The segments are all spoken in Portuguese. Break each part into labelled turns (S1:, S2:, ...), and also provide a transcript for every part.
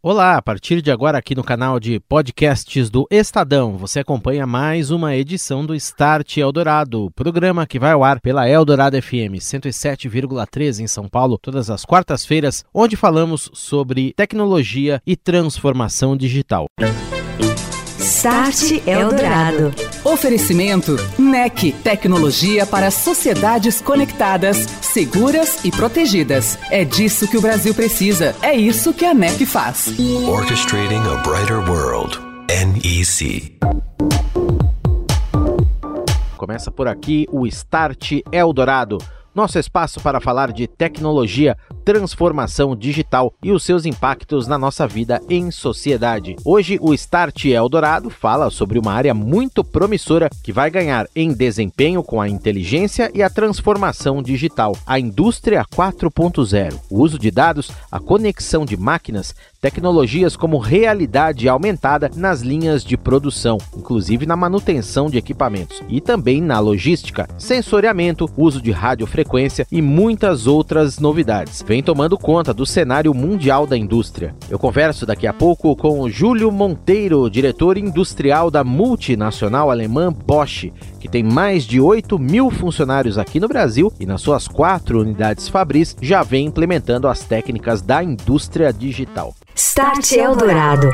S1: Olá, a partir de agora aqui no canal de podcasts do Estadão, você acompanha mais uma edição do Start Eldorado, programa que vai ao ar pela Eldorado FM 107,3 em São Paulo, todas as quartas-feiras, onde falamos sobre tecnologia e transformação digital.
S2: Start Eldorado.
S3: Oferecimento NEC, tecnologia para sociedades conectadas, seguras e protegidas. É disso que o Brasil precisa. É isso que a NEC faz.
S4: Orchestrating a brighter world. NEC.
S1: Começa por aqui o Start Eldorado nosso espaço para falar de tecnologia, transformação digital e os seus impactos na nossa vida em sociedade. Hoje, o Start Eldorado fala sobre uma área muito promissora que vai ganhar em desempenho com a inteligência e a transformação digital, a indústria 4.0. O uso de dados, a conexão de máquinas, tecnologias como realidade aumentada nas linhas de produção, inclusive na manutenção de equipamentos, e também na logística, sensoriamento, uso de radiofrequência e muitas outras novidades. Vem tomando conta do cenário mundial da indústria. Eu converso daqui a pouco com Júlio Monteiro, diretor industrial da multinacional alemã Bosch, que tem mais de 8 mil funcionários aqui no Brasil e nas suas quatro unidades Fabris já vem implementando as técnicas da indústria digital.
S2: Start Eldorado.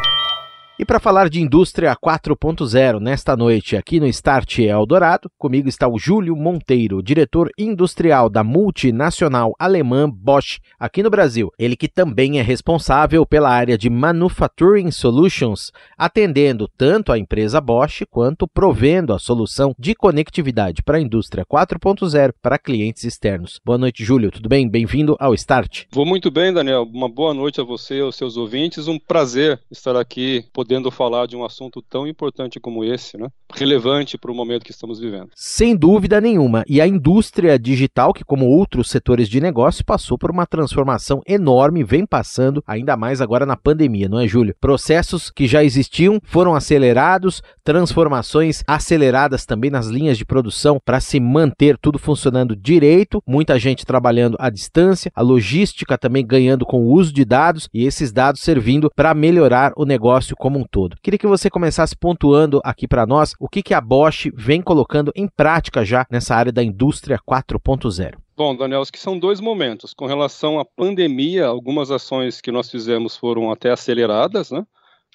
S1: E para falar de indústria 4.0 nesta noite aqui no Start Eldorado, comigo está o Júlio Monteiro, diretor industrial da multinacional alemã Bosch aqui no Brasil. Ele que também é responsável pela área de Manufacturing Solutions, atendendo tanto a empresa Bosch quanto provendo a solução de conectividade para a indústria 4.0 para clientes externos. Boa noite, Júlio. Tudo bem? Bem-vindo ao Start.
S5: Vou muito bem, Daniel. Uma boa noite a você e aos seus ouvintes. Um prazer estar aqui podendo falar de um assunto tão importante como esse, né? relevante para o momento que estamos vivendo.
S1: Sem dúvida nenhuma. E a indústria digital, que como outros setores de negócio, passou por uma transformação enorme, vem passando, ainda mais agora na pandemia, não é, Júlio? Processos que já existiam foram acelerados, transformações aceleradas também nas linhas de produção para se manter tudo funcionando direito, muita gente trabalhando à distância, a logística também ganhando com o uso de dados e esses dados servindo para melhorar o negócio como como um todo. Queria que você começasse pontuando aqui para nós o que, que a Bosch vem colocando em prática já nessa área da indústria 4.0.
S5: Bom, Daniel, que são dois momentos. Com relação à pandemia, algumas ações que nós fizemos foram até aceleradas, né?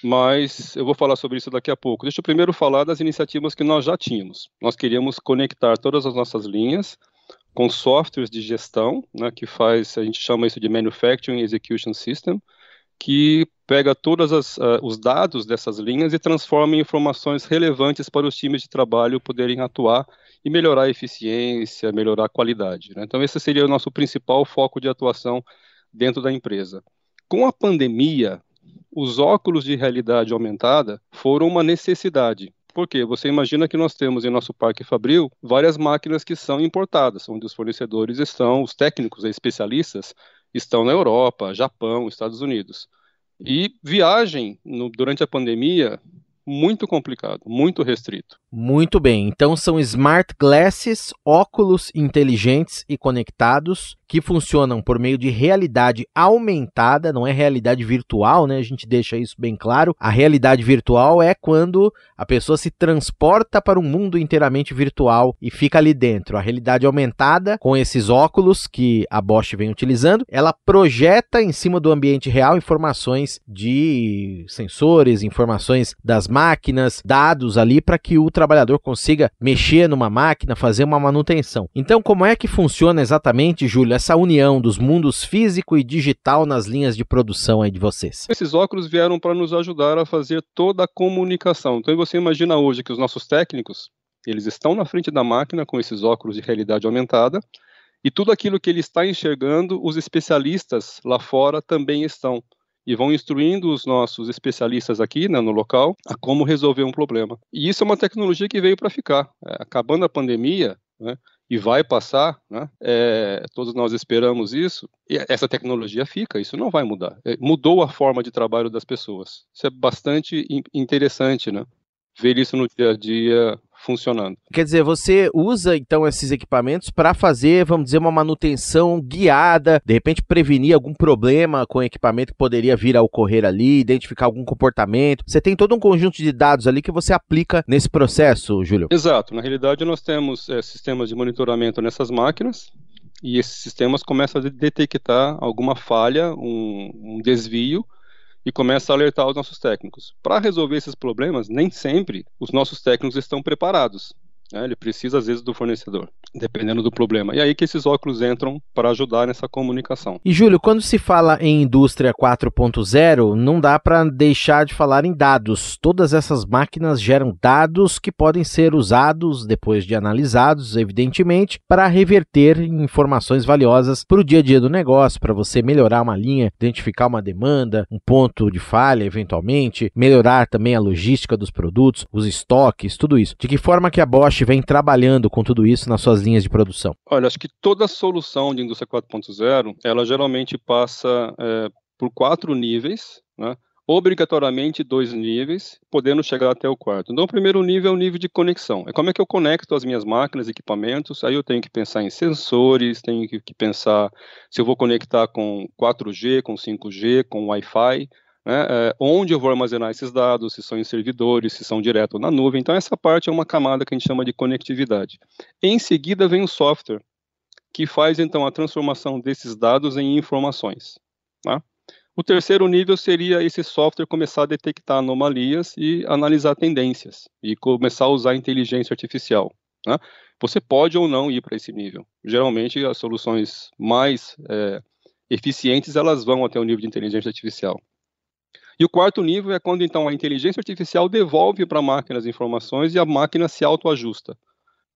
S5: Mas eu vou falar sobre isso daqui a pouco. Deixa eu primeiro falar das iniciativas que nós já tínhamos. Nós queríamos conectar todas as nossas linhas com softwares de gestão, né, que faz, a gente chama isso de Manufacturing Execution System, que pega todos uh, os dados dessas linhas e transforma em informações relevantes para os times de trabalho poderem atuar e melhorar a eficiência, melhorar a qualidade. Né? Então, esse seria o nosso principal foco de atuação dentro da empresa. Com a pandemia, os óculos de realidade aumentada foram uma necessidade. Porque você imagina que nós temos em nosso parque Fabril várias máquinas que são importadas, onde os fornecedores estão, os técnicos, os especialistas, estão na Europa, Japão, Estados Unidos. E viagem no, durante a pandemia, muito complicado, muito restrito.
S1: Muito bem, então são smart glasses, óculos inteligentes e conectados que funcionam por meio de realidade aumentada, não é realidade virtual, né? A gente deixa isso bem claro. A realidade virtual é quando a pessoa se transporta para um mundo inteiramente virtual e fica ali dentro. A realidade aumentada, com esses óculos que a Bosch vem utilizando, ela projeta em cima do ambiente real informações de sensores, informações das máquinas, dados ali para que o trabalhador consiga mexer numa máquina, fazer uma manutenção. Então, como é que funciona exatamente, Júlio, essa união dos mundos físico e digital nas linhas de produção aí de vocês?
S5: Esses óculos vieram para nos ajudar a fazer toda a comunicação. Então, você imagina hoje que os nossos técnicos, eles estão na frente da máquina com esses óculos de realidade aumentada, e tudo aquilo que ele está enxergando, os especialistas lá fora também estão e vão instruindo os nossos especialistas aqui né, no local a como resolver um problema. E isso é uma tecnologia que veio para ficar. É, acabando a pandemia, né, e vai passar, né? É, todos nós esperamos isso, e essa tecnologia fica, isso não vai mudar. É, mudou a forma de trabalho das pessoas. Isso é bastante interessante, né? Ver isso no dia a dia funcionando.
S1: Quer dizer, você usa então esses equipamentos para fazer, vamos dizer, uma manutenção guiada, de repente prevenir algum problema com o equipamento que poderia vir a ocorrer ali, identificar algum comportamento. Você tem todo um conjunto de dados ali que você aplica nesse processo, Júlio.
S5: Exato. Na realidade, nós temos é, sistemas de monitoramento nessas máquinas e esses sistemas começam a detectar alguma falha, um, um desvio e começa a alertar os nossos técnicos. Para resolver esses problemas, nem sempre os nossos técnicos estão preparados. Né? Ele precisa, às vezes, do fornecedor, dependendo do problema. E aí que esses óculos entram para ajudar nessa comunicação.
S1: E, Júlio, quando se fala em indústria 4.0, não dá para deixar de falar em dados. Todas essas máquinas geram dados que podem ser usados, depois de analisados, evidentemente, para reverter informações valiosas para o dia a dia do negócio, para você melhorar uma linha, identificar uma demanda, um ponto de falha, eventualmente, melhorar também a logística dos produtos, os estoques, tudo isso. De que forma que a Bosch vem trabalhando com tudo isso nas suas linhas de produção?
S5: Olha, acho que toda solução de indústria 4.0, ela geralmente passa é, por quatro níveis, né? obrigatoriamente dois níveis, podendo chegar até o quarto. Então, o primeiro nível é o nível de conexão. É como é que eu conecto as minhas máquinas, equipamentos. Aí eu tenho que pensar em sensores, tenho que pensar se eu vou conectar com 4G, com 5G, com Wi-Fi né, é, onde eu vou armazenar esses dados, se são em servidores, se são direto na nuvem. Então, essa parte é uma camada que a gente chama de conectividade. Em seguida, vem o software, que faz então a transformação desses dados em informações. Tá? O terceiro nível seria esse software começar a detectar anomalias e analisar tendências, e começar a usar inteligência artificial. Né? Você pode ou não ir para esse nível. Geralmente, as soluções mais é, eficientes elas vão até o nível de inteligência artificial. E o quarto nível é quando então a inteligência artificial devolve para a máquina as informações e a máquina se autoajusta.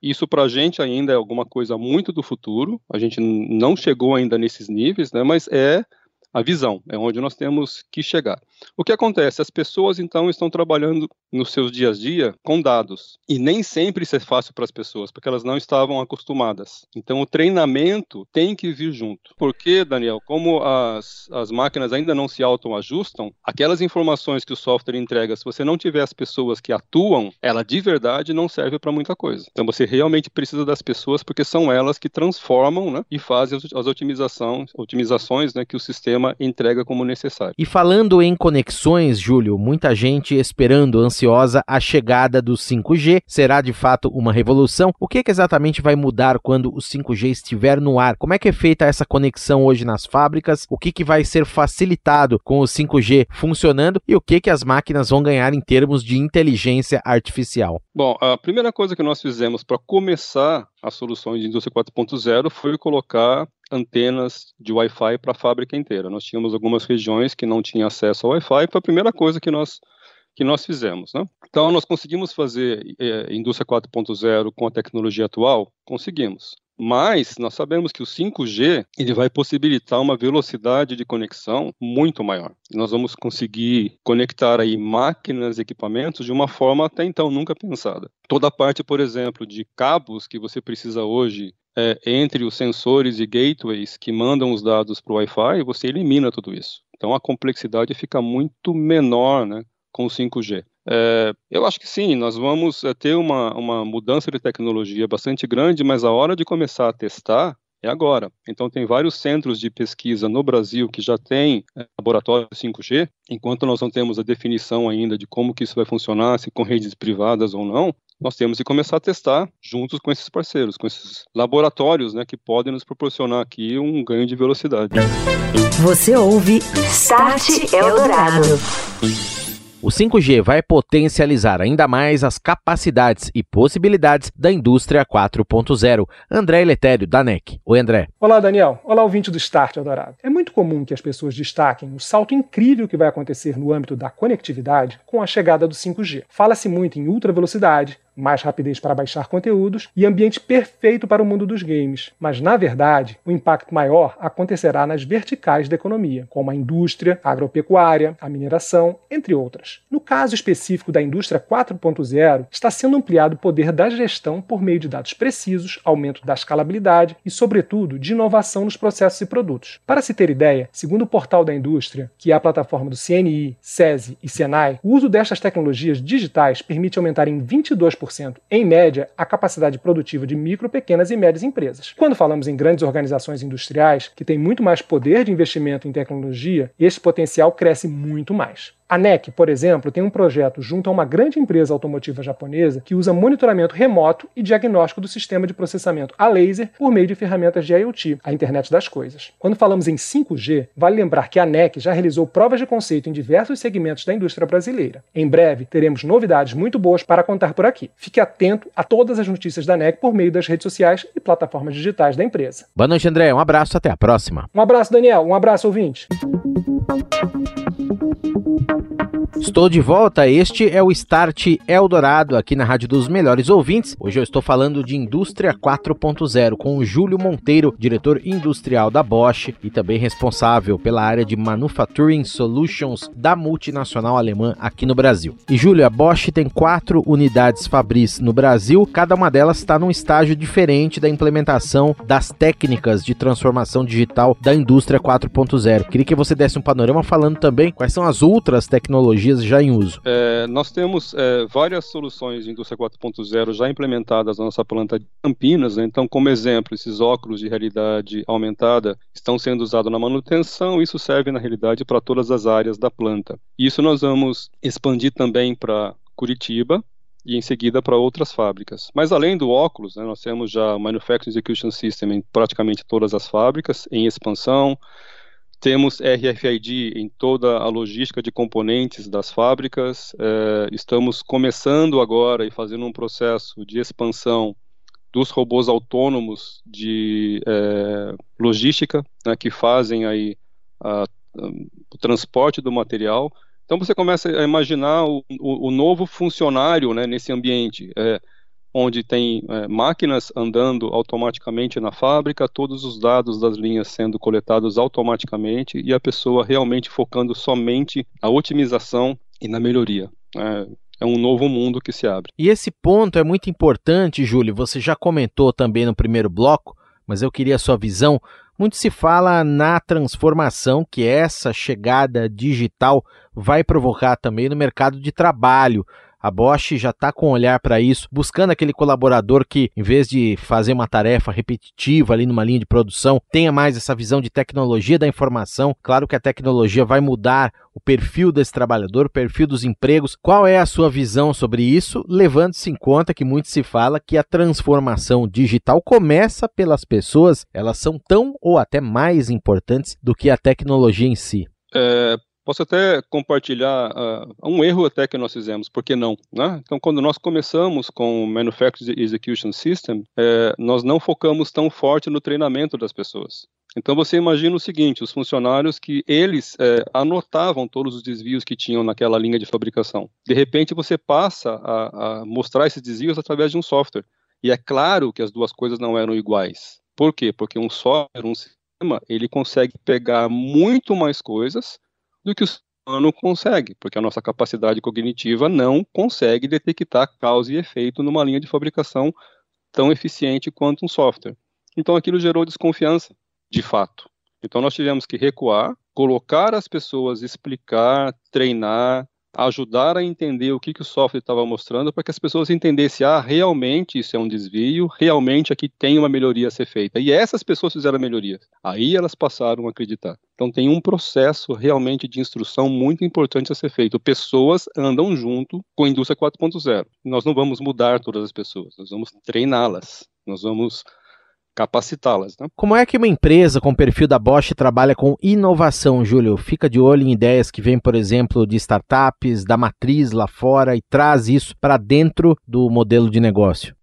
S5: Isso para a gente ainda é alguma coisa muito do futuro, a gente não chegou ainda nesses níveis, né, mas é a visão, é onde nós temos que chegar. O que acontece? As pessoas então estão trabalhando nos seus dias a dia com dados. E nem sempre isso é fácil para as pessoas, porque elas não estavam acostumadas. Então o treinamento tem que vir junto. Porque, Daniel, como as, as máquinas ainda não se autoajustam, aquelas informações que o software entrega, se você não tiver as pessoas que atuam, ela de verdade não serve para muita coisa. Então você realmente precisa das pessoas, porque são elas que transformam né, e fazem as otimizações, otimizações né, que o sistema entrega como necessário.
S1: E falando em conexões, Júlio, muita gente esperando ansiosa a chegada do 5G. Será de fato uma revolução? O que, que exatamente vai mudar quando o 5G estiver no ar? Como é que é feita essa conexão hoje nas fábricas? O que, que vai ser facilitado com o 5G funcionando? E o que, que as máquinas vão ganhar em termos de inteligência artificial?
S5: Bom, a primeira coisa que nós fizemos para começar as soluções de indústria 4.0 foi colocar antenas de Wi-Fi para a fábrica inteira. Nós tínhamos algumas regiões que não tinham acesso ao Wi-Fi, foi a primeira coisa que nós que nós fizemos, né? Então nós conseguimos fazer é, indústria 4.0 com a tecnologia atual, conseguimos. Mas nós sabemos que o 5G ele vai possibilitar uma velocidade de conexão muito maior. Nós vamos conseguir conectar aí máquinas, equipamentos de uma forma até então nunca pensada. Toda a parte, por exemplo, de cabos que você precisa hoje é, entre os sensores e gateways que mandam os dados para o Wi-Fi, você elimina tudo isso. Então a complexidade fica muito menor, né, com o 5G. É, eu acho que sim, nós vamos é, ter uma, uma mudança de tecnologia bastante grande, mas a hora de começar a testar é agora. Então, tem vários centros de pesquisa no Brasil que já têm é, laboratório 5G, enquanto nós não temos a definição ainda de como que isso vai funcionar, se com redes privadas ou não, nós temos que começar a testar juntos com esses parceiros, com esses laboratórios né, que podem nos proporcionar aqui um ganho de velocidade.
S2: Você ouve Start Eldorado.
S1: O 5G vai potencializar ainda mais as capacidades e possibilidades da indústria 4.0. André Letério, da NEC. Oi, André.
S6: Olá, Daniel. Olá, ouvinte do Start Eldorado. É muito comum que as pessoas destaquem o salto incrível que vai acontecer no âmbito da conectividade com a chegada do 5G. Fala-se muito em ultra velocidade, mais rapidez para baixar conteúdos e ambiente perfeito para o mundo dos games. Mas, na verdade, o impacto maior acontecerá nas verticais da economia, como a indústria, a agropecuária, a mineração, entre outras. No caso específico da indústria 4.0, está sendo ampliado o poder da gestão por meio de dados precisos, aumento da escalabilidade e, sobretudo, de inovação nos processos e produtos. Para se ter ideia, segundo o portal da indústria, que é a plataforma do CNI, SESI e Senai, o uso destas tecnologias digitais permite aumentar em 22% 10%, em média, a capacidade produtiva de micro, pequenas e médias empresas. Quando falamos em grandes organizações industriais, que têm muito mais poder de investimento em tecnologia, esse potencial cresce muito mais. A NEC, por exemplo, tem um projeto junto a uma grande empresa automotiva japonesa que usa monitoramento remoto e diagnóstico do sistema de processamento a laser por meio de ferramentas de IoT, a internet das coisas. Quando falamos em 5G, vale lembrar que a NEC já realizou provas de conceito em diversos segmentos da indústria brasileira. Em breve, teremos novidades muito boas para contar por aqui. Fique atento a todas as notícias da NEC por meio das redes sociais e plataformas digitais da empresa.
S1: Boa noite, André. Um abraço, até a próxima.
S6: Um abraço, Daniel. Um abraço, ouvinte.
S1: Estou de volta, este é o Start Eldorado aqui na Rádio dos Melhores Ouvintes. Hoje eu estou falando de Indústria 4.0 com o Júlio Monteiro, diretor industrial da Bosch e também responsável pela área de Manufacturing Solutions da multinacional alemã aqui no Brasil. E Júlio, a Bosch tem quatro unidades Fabris no Brasil, cada uma delas está num estágio diferente da implementação das técnicas de transformação digital da indústria 4.0. Queria que você desse um panorama falando também quais são as outras tecnologias já em uso?
S5: É, nós temos é, várias soluções de indústria 4.0 já implementadas na nossa planta de Campinas. Né? Então, como exemplo, esses óculos de realidade aumentada estão sendo usados na manutenção. Isso serve, na realidade, para todas as áreas da planta. Isso nós vamos expandir também para Curitiba, e em seguida para outras fábricas. Mas além do óculos, né, nós temos já Manufacturing Execution System em praticamente todas as fábricas, em expansão. Temos RFID em toda a logística de componentes das fábricas. É, estamos começando agora e fazendo um processo de expansão dos robôs autônomos de é, logística, né, que fazem aí a, a, o transporte do material. Então você começa a imaginar o, o, o novo funcionário né, nesse ambiente. É, onde tem é, máquinas andando automaticamente na fábrica, todos os dados das linhas sendo coletados automaticamente e a pessoa realmente focando somente na otimização e na melhoria. É, é um novo mundo que se abre.
S1: E esse ponto é muito importante, Júlio. Você já comentou também no primeiro bloco, mas eu queria a sua visão. Muito se fala na transformação que essa chegada digital vai provocar também no mercado de trabalho. A Bosch já está com um olhar para isso, buscando aquele colaborador que, em vez de fazer uma tarefa repetitiva ali numa linha de produção, tenha mais essa visão de tecnologia da informação. Claro que a tecnologia vai mudar o perfil desse trabalhador, o perfil dos empregos. Qual é a sua visão sobre isso, levando-se em conta que muito se fala que a transformação digital começa pelas pessoas, elas são tão ou até mais importantes do que a tecnologia em si?
S5: É, Posso até compartilhar uh, um erro até que nós fizemos, por que não? Né? Então, quando nós começamos com o Manufacturing Execution System, é, nós não focamos tão forte no treinamento das pessoas. Então, você imagina o seguinte, os funcionários que eles é, anotavam todos os desvios que tinham naquela linha de fabricação. De repente, você passa a, a mostrar esses desvios através de um software. E é claro que as duas coisas não eram iguais. Por quê? Porque um software, um sistema, ele consegue pegar muito mais coisas do que o ser consegue, porque a nossa capacidade cognitiva não consegue detectar causa e efeito numa linha de fabricação tão eficiente quanto um software. Então aquilo gerou desconfiança, de fato. Então nós tivemos que recuar, colocar as pessoas, explicar, treinar, ajudar a entender o que, que o software estava mostrando para que as pessoas entendessem, ah, realmente isso é um desvio, realmente aqui tem uma melhoria a ser feita. E essas pessoas fizeram a melhoria. Aí elas passaram a acreditar. Então tem um processo realmente de instrução muito importante a ser feito. Pessoas andam junto com a indústria 4.0. Nós não vamos mudar todas as pessoas, nós vamos treiná-las. Nós vamos capacitá-las. Né?
S1: Como é que uma empresa com o perfil da Bosch trabalha com inovação, Júlio? Fica de olho em ideias que vêm, por exemplo, de startups, da matriz lá fora e traz isso para dentro do modelo de negócio.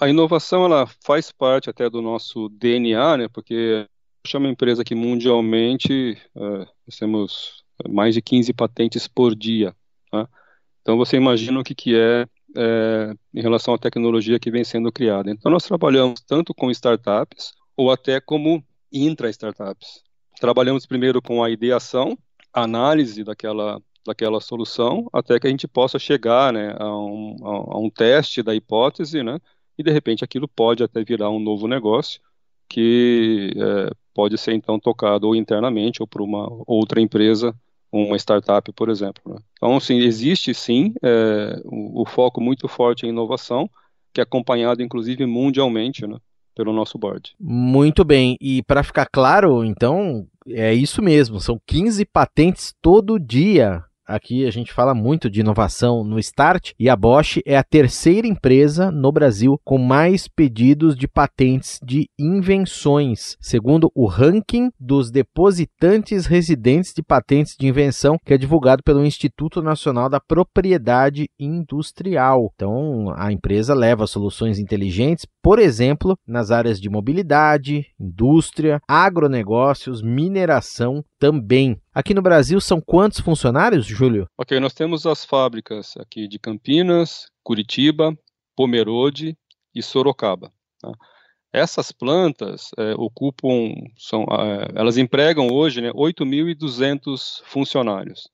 S5: A inovação ela faz parte até do nosso DNA, né? Porque é uma empresa que mundialmente nós temos mais de 15 patentes por dia. Tá? Então você imagina o que, que é é, em relação à tecnologia que vem sendo criada. Então, nós trabalhamos tanto com startups ou até como intra-startups. Trabalhamos primeiro com a ideação, análise daquela, daquela solução, até que a gente possa chegar né, a, um, a, a um teste da hipótese, né, e de repente aquilo pode até virar um novo negócio que é, pode ser então tocado ou internamente ou por uma outra empresa uma startup, por exemplo. Né? Então, sim, existe sim é, o, o, foco muito forte em inovação, que é acompanhado, inclusive, mundialmente, né, pelo nosso board.
S1: Muito bem. E para ficar claro, então, é isso mesmo. São 15 patentes todo dia Aqui a gente fala muito de inovação no Start e a Bosch é a terceira empresa no Brasil com mais pedidos de patentes de invenções, segundo o ranking dos depositantes residentes de patentes de invenção, que é divulgado pelo Instituto Nacional da Propriedade Industrial. Então, a empresa leva soluções inteligentes, por exemplo, nas áreas de mobilidade, indústria, agronegócios, mineração também. Aqui no Brasil são quantos funcionários, Júlio?
S5: Ok, nós temos as fábricas aqui de Campinas, Curitiba, Pomerode e Sorocaba. Tá? Essas plantas é, ocupam, são, é, elas empregam hoje né, 8.200 funcionários.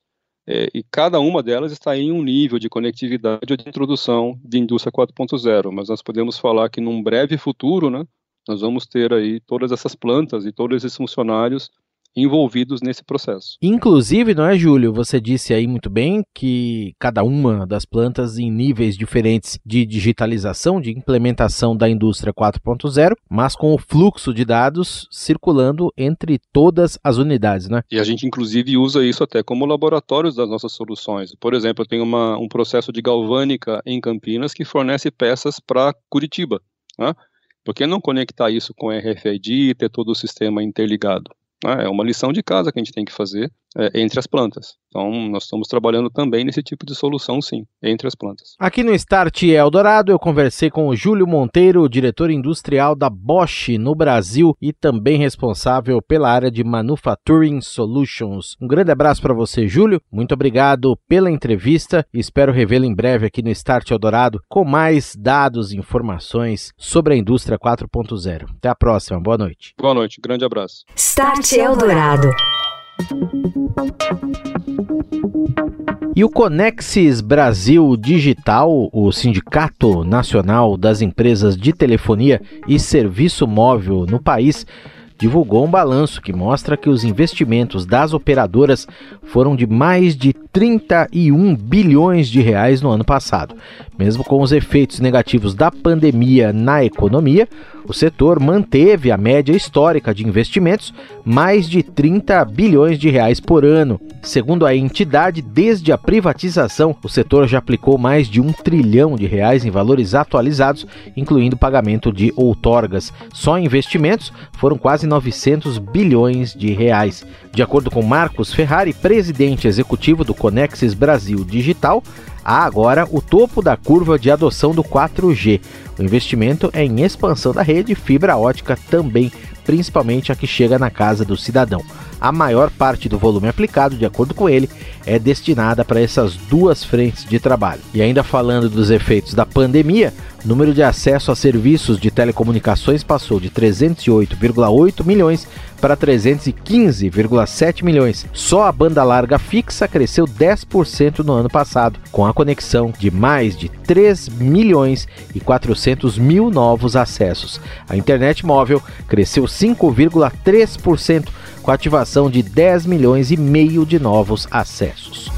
S5: É, e cada uma delas está em um nível de conectividade ou de introdução de indústria 4.0, mas nós podemos falar que num breve futuro, né, nós vamos ter aí todas essas plantas e todos esses funcionários envolvidos nesse processo.
S1: Inclusive, não é, Júlio? Você disse aí muito bem que cada uma das plantas em níveis diferentes de digitalização, de implementação da indústria 4.0, mas com o fluxo de dados circulando entre todas as unidades, né?
S5: E a gente, inclusive, usa isso até como laboratórios das nossas soluções. Por exemplo, eu tenho uma, um processo de galvânica em Campinas que fornece peças para Curitiba. Né? Por que não conectar isso com RFID e ter todo o sistema interligado? Né? É uma lição de casa que a gente tem que fazer é, entre as plantas. Então, nós estamos trabalhando também nesse tipo de solução, sim, entre as plantas.
S1: Aqui no Start Eldorado, eu conversei com o Júlio Monteiro, diretor industrial da Bosch no Brasil e também responsável pela área de Manufacturing Solutions. Um grande abraço para você, Júlio. Muito obrigado pela entrevista e espero revê-lo em breve aqui no Start Eldorado com mais dados e informações sobre a indústria 4.0. Até a próxima. Boa noite.
S5: Boa noite. Grande abraço.
S2: Start Eldorado.
S1: E o Conexis Brasil Digital, o Sindicato Nacional das Empresas de Telefonia e Serviço Móvel no país, divulgou um balanço que mostra que os investimentos das operadoras foram de mais de 31 bilhões de reais no ano passado. Mesmo com os efeitos negativos da pandemia na economia, o setor manteve a média histórica de investimentos, mais de 30 bilhões de reais por ano. Segundo a entidade, desde a privatização, o setor já aplicou mais de um trilhão de reais em valores atualizados, incluindo pagamento de outorgas. Só investimentos foram quase 900 bilhões de reais. De acordo com Marcos Ferrari, presidente executivo do Conexis Brasil Digital, há agora o topo da curva de adoção do 4G. O investimento é em expansão da rede fibra ótica também, principalmente a que chega na casa do cidadão. A maior parte do volume aplicado, de acordo com ele, é destinada para essas duas frentes de trabalho. E ainda falando dos efeitos da pandemia, o número de acesso a serviços de telecomunicações passou de 308,8 milhões para 315,7 milhões. Só a banda larga fixa cresceu 10% no ano passado, com a conexão de mais de 3 milhões e 400 mil novos acessos. A internet móvel cresceu 5,3%, com a ativação de 10 milhões e meio de novos acessos.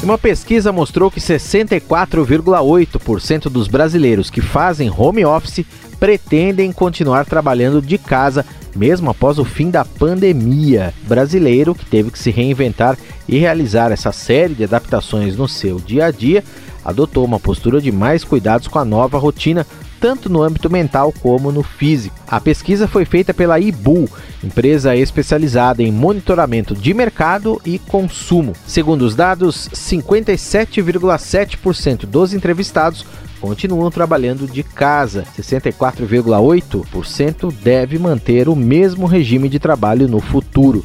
S1: Uma pesquisa mostrou que 64,8% dos brasileiros que fazem home office pretendem continuar trabalhando de casa mesmo após o fim da pandemia. Brasileiro que teve que se reinventar e realizar essa série de adaptações no seu dia a dia, adotou uma postura de mais cuidados com a nova rotina, tanto no âmbito mental como no físico. A pesquisa foi feita pela IBU, empresa especializada em monitoramento de mercado e consumo. Segundo os dados, 57,7% dos entrevistados continuam trabalhando de casa. 64,8% deve manter o mesmo regime de trabalho no futuro.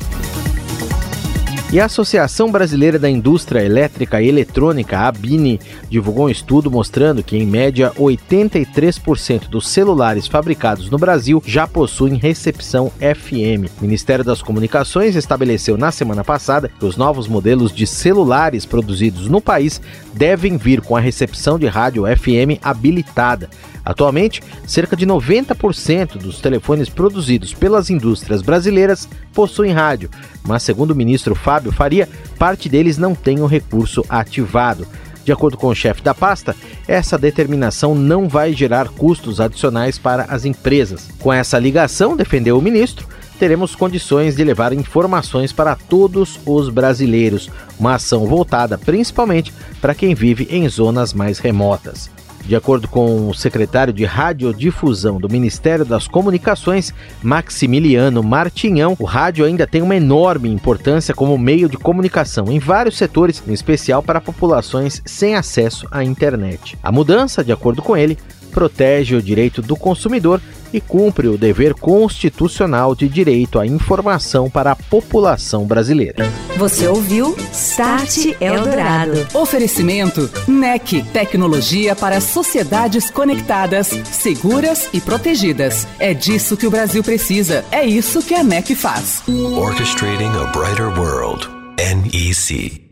S1: E a Associação Brasileira da Indústria Elétrica e Eletrônica, a ABINE, divulgou um estudo mostrando que, em média, 83% dos celulares fabricados no Brasil já possuem recepção FM. O Ministério das Comunicações estabeleceu na semana passada que os novos modelos de celulares produzidos no país devem vir com a recepção de rádio FM habilitada. Atualmente, cerca de 90% dos telefones produzidos pelas indústrias brasileiras possuem rádio, mas segundo o ministro Fábio Fábio Faria, parte deles não tem o recurso ativado. De acordo com o chefe da pasta, essa determinação não vai gerar custos adicionais para as empresas. Com essa ligação, defendeu o ministro, teremos condições de levar informações para todos os brasileiros, uma ação voltada principalmente para quem vive em zonas mais remotas. De acordo com o secretário de Radiodifusão do Ministério das Comunicações, Maximiliano Martinhão, o rádio ainda tem uma enorme importância como meio de comunicação em vários setores, em especial para populações sem acesso à internet. A mudança, de acordo com ele, protege o direito do consumidor e cumpre o dever constitucional de direito à informação para a população brasileira.
S2: Você ouviu Start Eldorado.
S3: Oferecimento NEC, tecnologia para sociedades conectadas, seguras e protegidas. É disso que o Brasil precisa. É isso que a NEC faz.
S4: Orchestrating a brighter world. NEC.